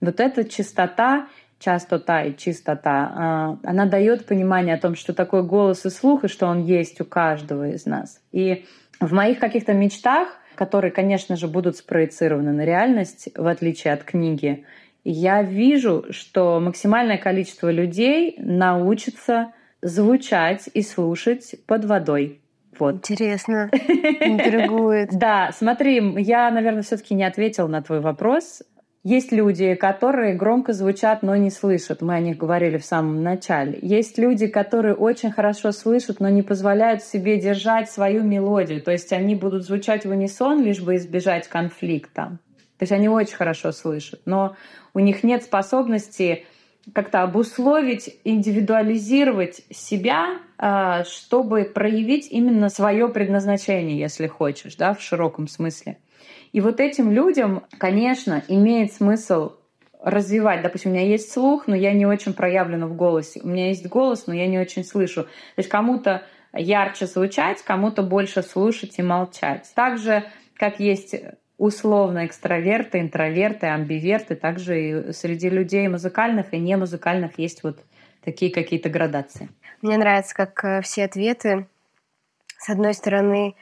Вот эта чистота, частота и чистота, а, она дает понимание о том, что такое голос и слух, и что он есть у каждого из нас. И в моих каких-то мечтах, которые, конечно же, будут спроецированы на реальность, в отличие от книги, я вижу, что максимальное количество людей научится звучать и слушать под водой. Вот. Интересно. Интригует. Да, смотри, я, наверное, все-таки не ответила на твой вопрос. Есть люди, которые громко звучат, но не слышат. Мы о них говорили в самом начале. Есть люди, которые очень хорошо слышат, но не позволяют себе держать свою мелодию. То есть они будут звучать в унисон, лишь бы избежать конфликта. То есть они очень хорошо слышат, но у них нет способности как-то обусловить, индивидуализировать себя, а, чтобы проявить именно свое предназначение, если хочешь, да, в широком смысле. И вот этим людям, конечно, имеет смысл развивать. Допустим, у меня есть слух, но я не очень проявлена в голосе. У меня есть голос, но я не очень слышу. То есть кому-то ярче звучать, кому-то больше слушать и молчать. Также, как есть условно экстраверты, интроверты, амбиверты. Также и среди людей музыкальных и немузыкальных есть вот такие какие-то градации. Мне нравится, как э, все ответы, с одной стороны,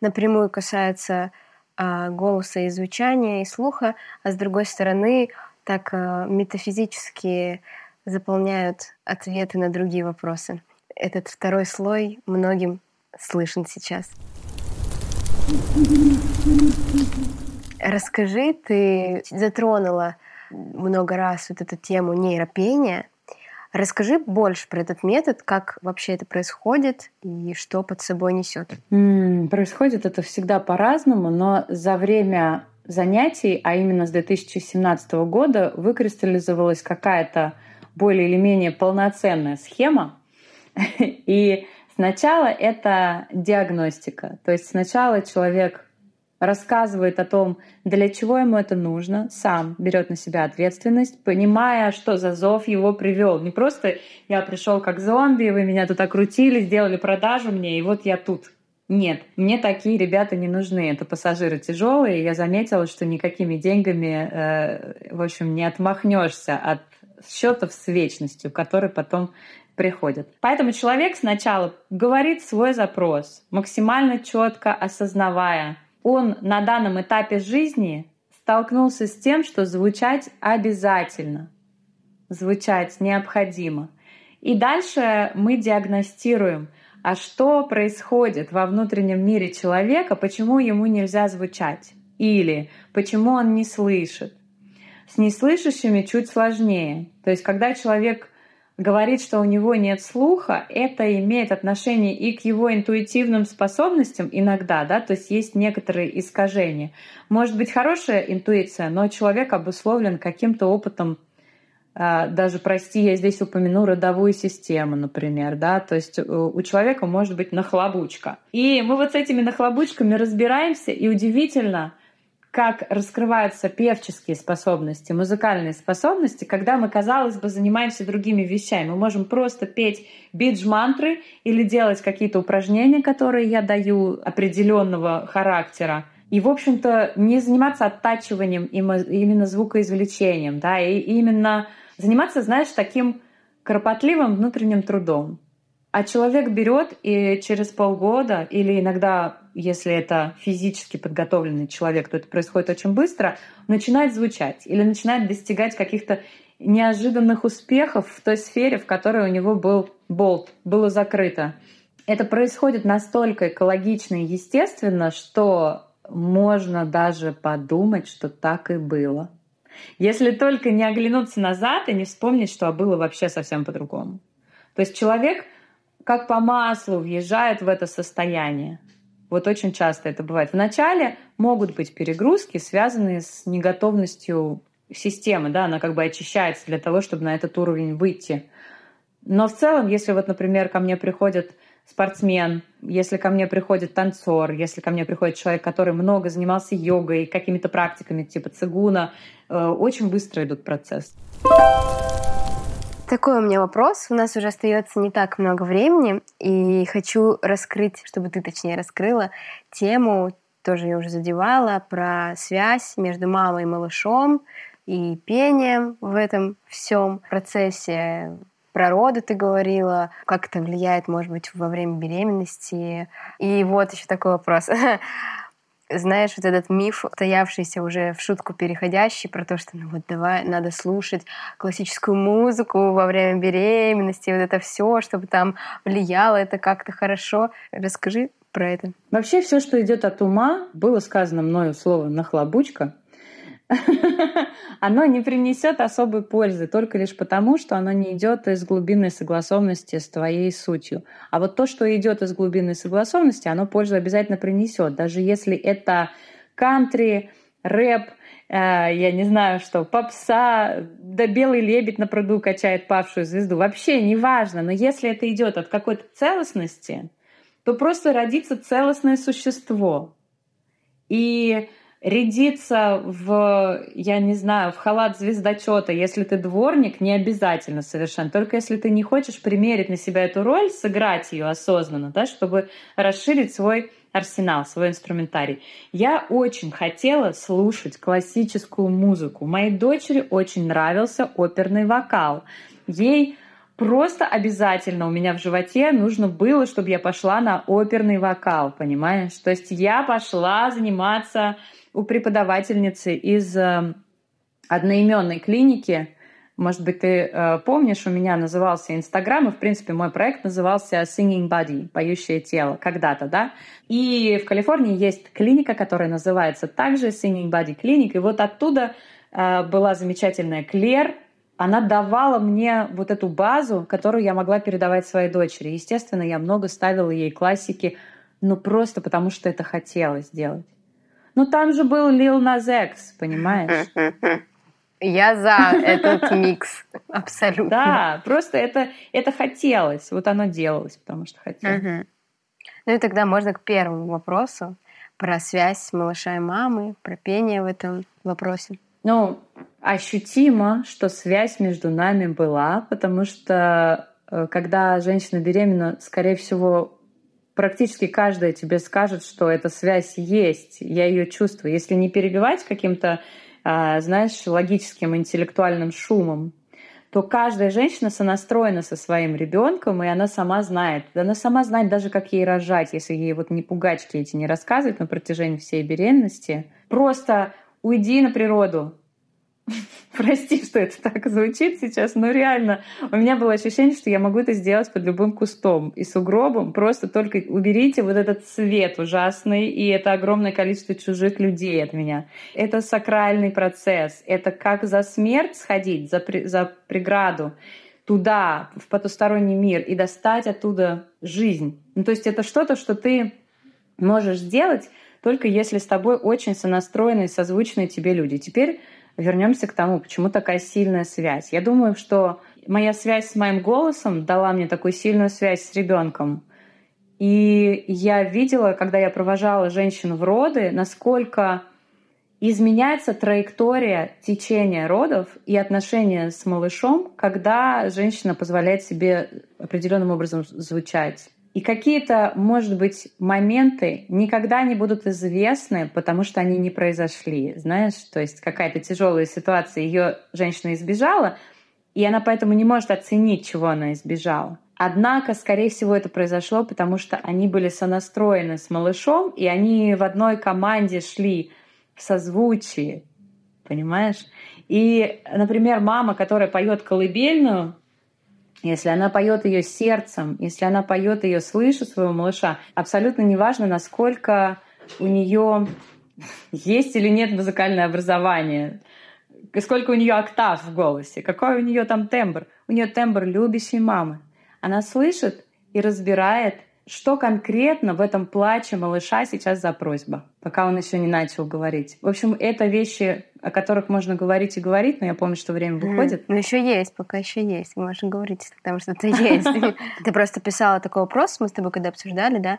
напрямую касаются а, голоса и звучания, и слуха, а с другой стороны, так а, метафизически заполняют ответы на другие вопросы. Этот второй слой многим слышен сейчас. Расскажи, ты затронула много раз вот эту тему нейропения. Расскажи больше про этот метод, как вообще это происходит и что под собой несет. Mm, происходит это всегда по-разному, но за время занятий, а именно с 2017 года, выкристаллизовалась какая-то более или менее полноценная схема. И сначала это диагностика. То есть сначала человек рассказывает о том, для чего ему это нужно, сам берет на себя ответственность, понимая, что за зов его привел. Не просто я пришел как зомби, вы меня тут окрутили, сделали продажу мне, и вот я тут. Нет, мне такие ребята не нужны. Это пассажиры тяжелые. Я заметила, что никакими деньгами, э, в общем, не отмахнешься от счетов с вечностью, которые потом приходят. Поэтому человек сначала говорит свой запрос, максимально четко осознавая, он на данном этапе жизни столкнулся с тем, что звучать обязательно, звучать необходимо. И дальше мы диагностируем, а что происходит во внутреннем мире человека, почему ему нельзя звучать, или почему он не слышит. С неслышащими чуть сложнее. То есть, когда человек говорит, что у него нет слуха, это имеет отношение и к его интуитивным способностям иногда, да, то есть есть некоторые искажения. Может быть хорошая интуиция, но человек обусловлен каким-то опытом а, даже, прости, я здесь упомяну родовую систему, например, да, то есть у человека может быть нахлобучка. И мы вот с этими нахлобучками разбираемся, и удивительно, как раскрываются певческие способности, музыкальные способности, когда мы, казалось бы, занимаемся другими вещами. Мы можем просто петь бидж-мантры или делать какие-то упражнения, которые я даю определенного характера. И, в общем-то, не заниматься оттачиванием именно звукоизвлечением, да, и именно заниматься, знаешь, таким кропотливым внутренним трудом. А человек берет и через полгода, или иногда, если это физически подготовленный человек, то это происходит очень быстро, начинает звучать или начинает достигать каких-то неожиданных успехов в той сфере, в которой у него был болт, было закрыто. Это происходит настолько экологично и естественно, что можно даже подумать, что так и было. Если только не оглянуться назад и не вспомнить, что было вообще совсем по-другому. То есть человек как по маслу въезжает в это состояние. Вот очень часто это бывает. Вначале могут быть перегрузки, связанные с неготовностью системы, да, она как бы очищается для того, чтобы на этот уровень выйти. Но в целом, если вот, например, ко мне приходит спортсмен, если ко мне приходит танцор, если ко мне приходит человек, который много занимался йогой, какими-то практиками типа цигуна, э, очень быстро идут процесс. Такой у меня вопрос. У нас уже остается не так много времени, и хочу раскрыть, чтобы ты точнее раскрыла тему, тоже я уже задевала, про связь между мамой и малышом и пением в этом всем процессе. Про роды ты говорила, как это влияет, может быть, во время беременности. И вот еще такой вопрос. знаешь, вот этот миф, стоявшийся уже в шутку переходящий, про то, что ну вот давай, надо слушать классическую музыку во время беременности, вот это все, чтобы там влияло это как-то хорошо. Расскажи про это. Вообще все, что идет от ума, было сказано мною слово «нахлобучка», оно не принесет особой пользы только лишь потому, что оно не идет из глубинной согласованности с твоей сутью. А вот то, что идет из глубинной согласованности, оно пользу обязательно принесет. Даже если это кантри, рэп, э, я не знаю что, попса, да белый лебедь на пруду качает павшую звезду. Вообще не важно, но если это идет от какой-то целостности, то просто родится целостное существо. И рядиться в, я не знаю, в халат звездочета, если ты дворник, не обязательно совершенно. Только если ты не хочешь примерить на себя эту роль, сыграть ее осознанно, да, чтобы расширить свой арсенал, свой инструментарий. Я очень хотела слушать классическую музыку. Моей дочери очень нравился оперный вокал. Ей просто обязательно у меня в животе нужно было, чтобы я пошла на оперный вокал, понимаешь? То есть я пошла заниматься у преподавательницы из э, одноименной клиники. Может быть, ты э, помнишь, у меня назывался Инстаграм, и, в принципе, мой проект назывался Singing Body, поющее тело, когда-то, да. И в Калифорнии есть клиника, которая называется также Singing Body Clinic, и вот оттуда э, была замечательная Клер, она давала мне вот эту базу, которую я могла передавать своей дочери. Естественно, я много ставила ей классики, ну просто потому что это хотелось сделать. Ну там же был Lil Nas X, понимаешь? Я за этот микс, абсолютно. Да, просто это, это хотелось, вот оно делалось, потому что хотелось. Ну и тогда можно к первому вопросу про связь малыша и мамы, про пение в этом вопросе. Ну, ощутимо, что связь между нами была, потому что э, когда женщина беременна, скорее всего, практически каждая тебе скажет, что эта связь есть, я ее чувствую. Если не перебивать каким-то, а, знаешь, логическим, интеллектуальным шумом, то каждая женщина сонастроена со своим ребенком, и она сама знает. Она сама знает даже, как ей рожать, если ей вот не пугачки эти не рассказывать на протяжении всей беременности. Просто уйди на природу, Прости, что это так звучит сейчас, но реально у меня было ощущение, что я могу это сделать под любым кустом и сугробом. Просто только уберите вот этот свет ужасный и это огромное количество чужих людей от меня. Это сакральный процесс. Это как за смерть сходить, за, при, за преграду туда, в потусторонний мир и достать оттуда жизнь. Ну, то есть это что-то, что ты можешь сделать только если с тобой очень сонастроенные, созвучные тебе люди. Теперь вернемся к тому, почему такая сильная связь. Я думаю, что моя связь с моим голосом дала мне такую сильную связь с ребенком. И я видела, когда я провожала женщину в роды, насколько изменяется траектория течения родов и отношения с малышом, когда женщина позволяет себе определенным образом звучать. И какие-то, может быть, моменты никогда не будут известны, потому что они не произошли. Знаешь, то есть какая-то тяжелая ситуация, ее женщина избежала, и она поэтому не может оценить, чего она избежала. Однако, скорее всего, это произошло, потому что они были сонастроены с малышом, и они в одной команде шли в созвучии. Понимаешь? И, например, мама, которая поет колыбельную, если она поет ее сердцем, если она поет ее слыша своего малыша, абсолютно неважно, насколько у нее есть или нет музыкальное образование, сколько у нее октав в голосе, какой у нее там тембр. У нее тембр любящей мамы. Она слышит и разбирает что конкретно в этом плаче малыша сейчас за просьба, пока он еще не начал говорить. В общем, это вещи, о которых можно говорить и говорить, но я помню, что время выходит. Ну, еще есть, пока еще есть. Можно говорить, если там что-то есть. Ты просто писала такой вопрос, мы с тобой когда обсуждали, да,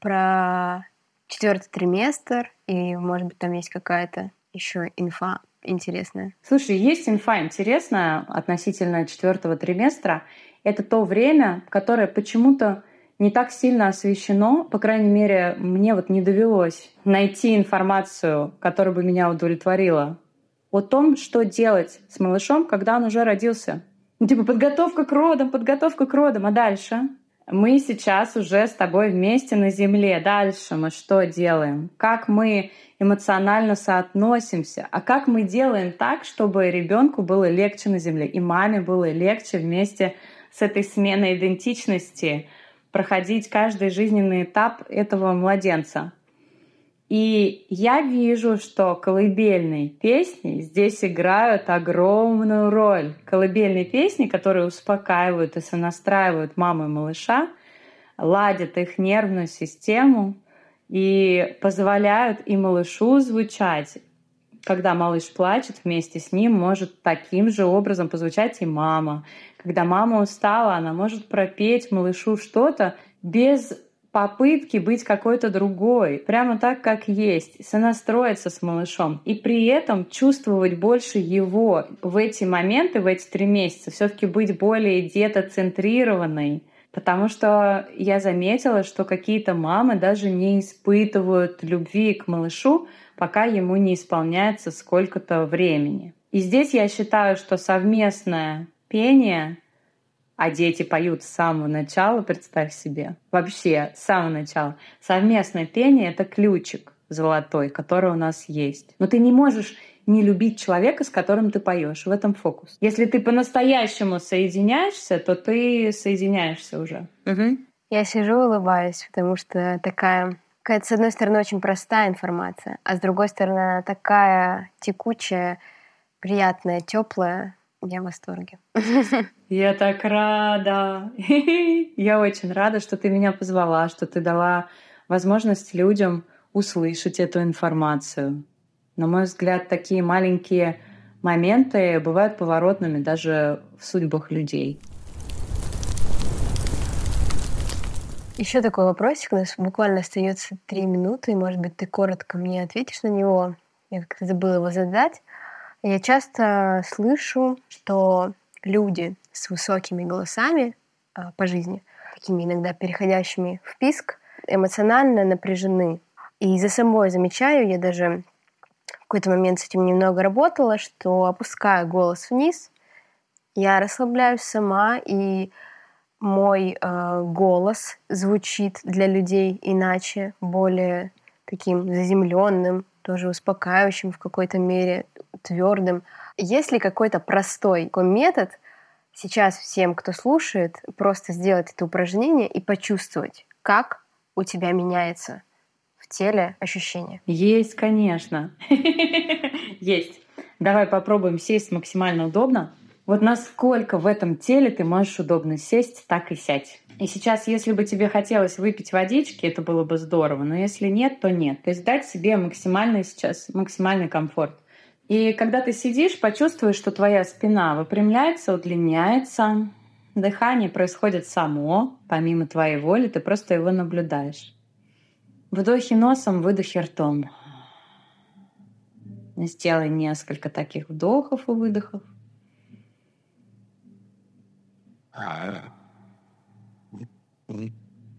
про четвертый триместр, и, может быть, там есть какая-то еще инфа интересная. Слушай, есть инфа интересная относительно четвертого триместра. Это то время, которое почему-то не так сильно освещено, по крайней мере, мне вот не довелось найти информацию, которая бы меня удовлетворила, о том, что делать с малышом, когда он уже родился. Ну, типа подготовка к родам, подготовка к родам, а дальше? Мы сейчас уже с тобой вместе на земле. Дальше мы что делаем? Как мы эмоционально соотносимся? А как мы делаем так, чтобы ребенку было легче на земле и маме было легче вместе с этой сменой идентичности, проходить каждый жизненный этап этого младенца. И я вижу, что колыбельные песни здесь играют огромную роль. Колыбельные песни, которые успокаивают и сонастраивают маму и малыша, ладят их нервную систему и позволяют и малышу звучать. Когда малыш плачет, вместе с ним может таким же образом позвучать и мама. Когда мама устала, она может пропеть малышу что-то без попытки быть какой-то другой, прямо так, как есть, сонастроиться с малышом. И при этом чувствовать больше его в эти моменты, в эти три месяца, все таки быть более детоцентрированной, Потому что я заметила, что какие-то мамы даже не испытывают любви к малышу, пока ему не исполняется сколько-то времени. И здесь я считаю, что совместное пение, а дети поют с самого начала, представь себе, вообще с самого начала, совместное пение — это ключик золотой, который у нас есть. Но ты не можешь не любить человека, с которым ты поешь. В этом фокус. Если ты по-настоящему соединяешься, то ты соединяешься уже. Угу. Я сижу и улыбаюсь, потому что такая какая-то, с одной стороны, очень простая информация, а с другой стороны, она такая текучая, приятная, теплая, я в восторге. Я так рада. Я очень рада, что ты меня позвала, что ты дала возможность людям услышать эту информацию. На мой взгляд, такие маленькие моменты бывают поворотными даже в судьбах людей. Еще такой вопросик. У нас буквально остается три минуты, может быть, ты коротко мне ответишь на него. Я как-то забыла его задать. Я часто слышу, что люди с высокими голосами а, по жизни, такими иногда переходящими в писк, эмоционально напряжены. И за собой замечаю, я даже в какой-то момент с этим немного работала, что опуская голос вниз, Я расслабляюсь сама, и мой э, голос звучит для людей иначе, более таким заземленным, тоже успокаивающим в какой-то мере, твердым. Есть ли какой-то простой такой метод сейчас всем, кто слушает, просто сделать это упражнение и почувствовать, как у тебя меняется в теле ощущение? Есть, конечно. Есть. Давай попробуем сесть максимально удобно. Вот насколько в этом теле ты можешь удобно сесть, так и сядь. И сейчас, если бы тебе хотелось выпить водички, это было бы здорово, но если нет, то нет. То есть дать себе максимальный сейчас, максимальный комфорт. И когда ты сидишь, почувствуешь, что твоя спина выпрямляется, удлиняется, дыхание происходит само, помимо твоей воли, ты просто его наблюдаешь. Вдохи носом, выдохи ртом. Сделай несколько таких вдохов и выдохов.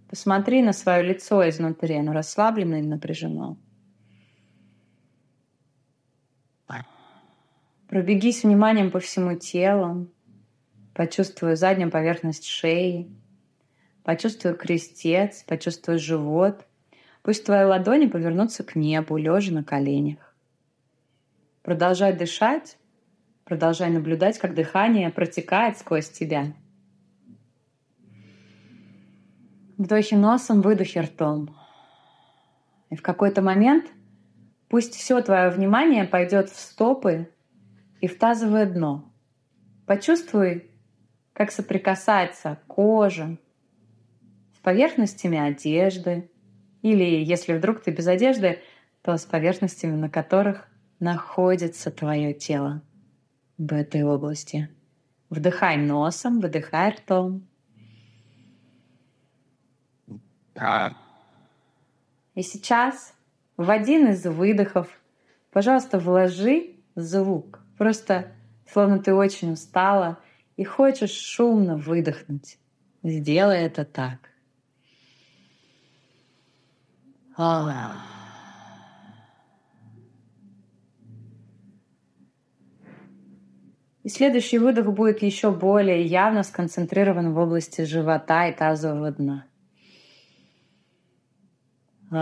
Посмотри на свое лицо изнутри, оно расслаблено или напряжено. Пробегись вниманием по всему телу, почувствуй заднюю поверхность шеи, почувствуй крестец, почувствуй живот. Пусть твои ладони повернутся к небу, лежа на коленях. Продолжай дышать, продолжай наблюдать, как дыхание протекает сквозь тебя – Вдохи носом, выдохи ртом. И в какой-то момент пусть все твое внимание пойдет в стопы и в тазовое дно. Почувствуй, как соприкасается кожа с поверхностями одежды, или если вдруг ты без одежды, то с поверхностями, на которых находится твое тело в этой области. Вдыхай носом, выдыхай ртом. И сейчас в один из выдохов, пожалуйста, вложи звук. Просто словно ты очень устала и хочешь шумно выдохнуть. Сделай это так. И следующий выдох будет еще более явно сконцентрирован в области живота и тазового дна. И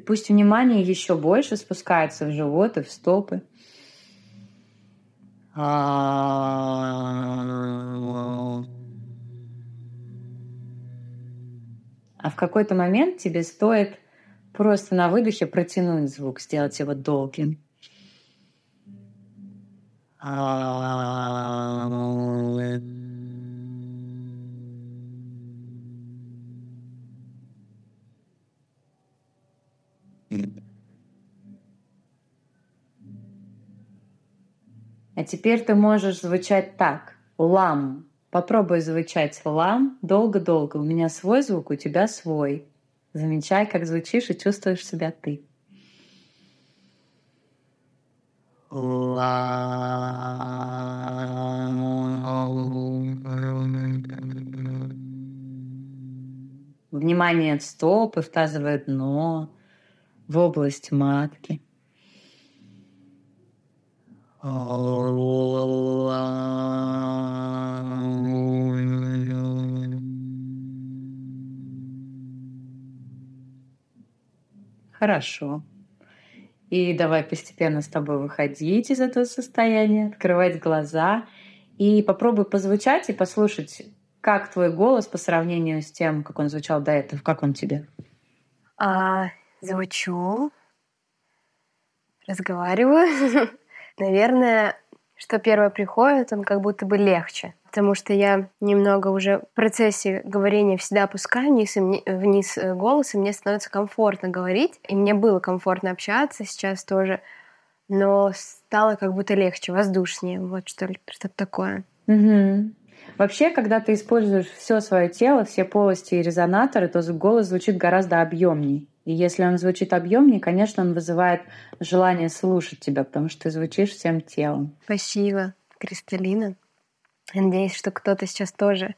пусть внимание еще больше спускается в живот и в стопы. А в какой-то момент тебе стоит просто на выдохе протянуть звук, сделать его долгим. А теперь ты можешь звучать так. Лам. Попробуй звучать лам долго-долго. У меня свой звук, у тебя свой. Замечай, как звучишь и чувствуешь себя ты. Внимание в стопы, в тазовое дно, в область матки. Хорошо. И давай постепенно с тобой выходить из этого состояния, открывать глаза и попробуй позвучать и послушать, как твой голос по сравнению с тем, как он звучал до этого, как он тебе? А, звучу, разговариваю. Наверное, что первое приходит, он как будто бы легче потому что я немного уже в процессе говорения всегда опускаю вниз, и мне, вниз э, голос, и мне становится комфортно говорить, и мне было комфортно общаться сейчас тоже, но стало как будто легче, воздушнее, вот что ли, что-то такое. Угу. Вообще, когда ты используешь все свое тело, все полости и резонаторы, то голос звучит гораздо объемней. И если он звучит объемнее, конечно, он вызывает желание слушать тебя, потому что ты звучишь всем телом. Спасибо, Кристалина. Надеюсь, что кто-то сейчас тоже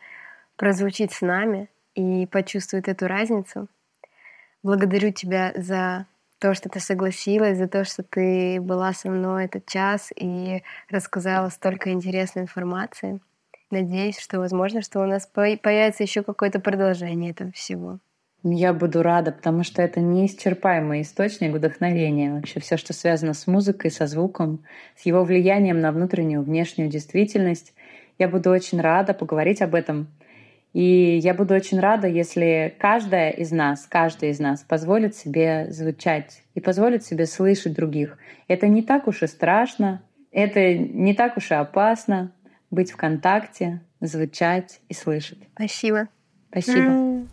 прозвучит с нами и почувствует эту разницу. Благодарю тебя за то, что ты согласилась, за то, что ты была со мной этот час и рассказала столько интересной информации. Надеюсь, что возможно, что у нас появится еще какое-то продолжение этого всего. Я буду рада, потому что это неисчерпаемый источник вдохновения. Вообще все, что связано с музыкой, со звуком, с его влиянием на внутреннюю, внешнюю действительность. Я буду очень рада поговорить об этом. И я буду очень рада, если каждая из нас, каждый из нас позволит себе звучать и позволит себе слышать других. Это не так уж и страшно, это не так уж и опасно быть в контакте, звучать и слышать. Спасибо. Спасибо.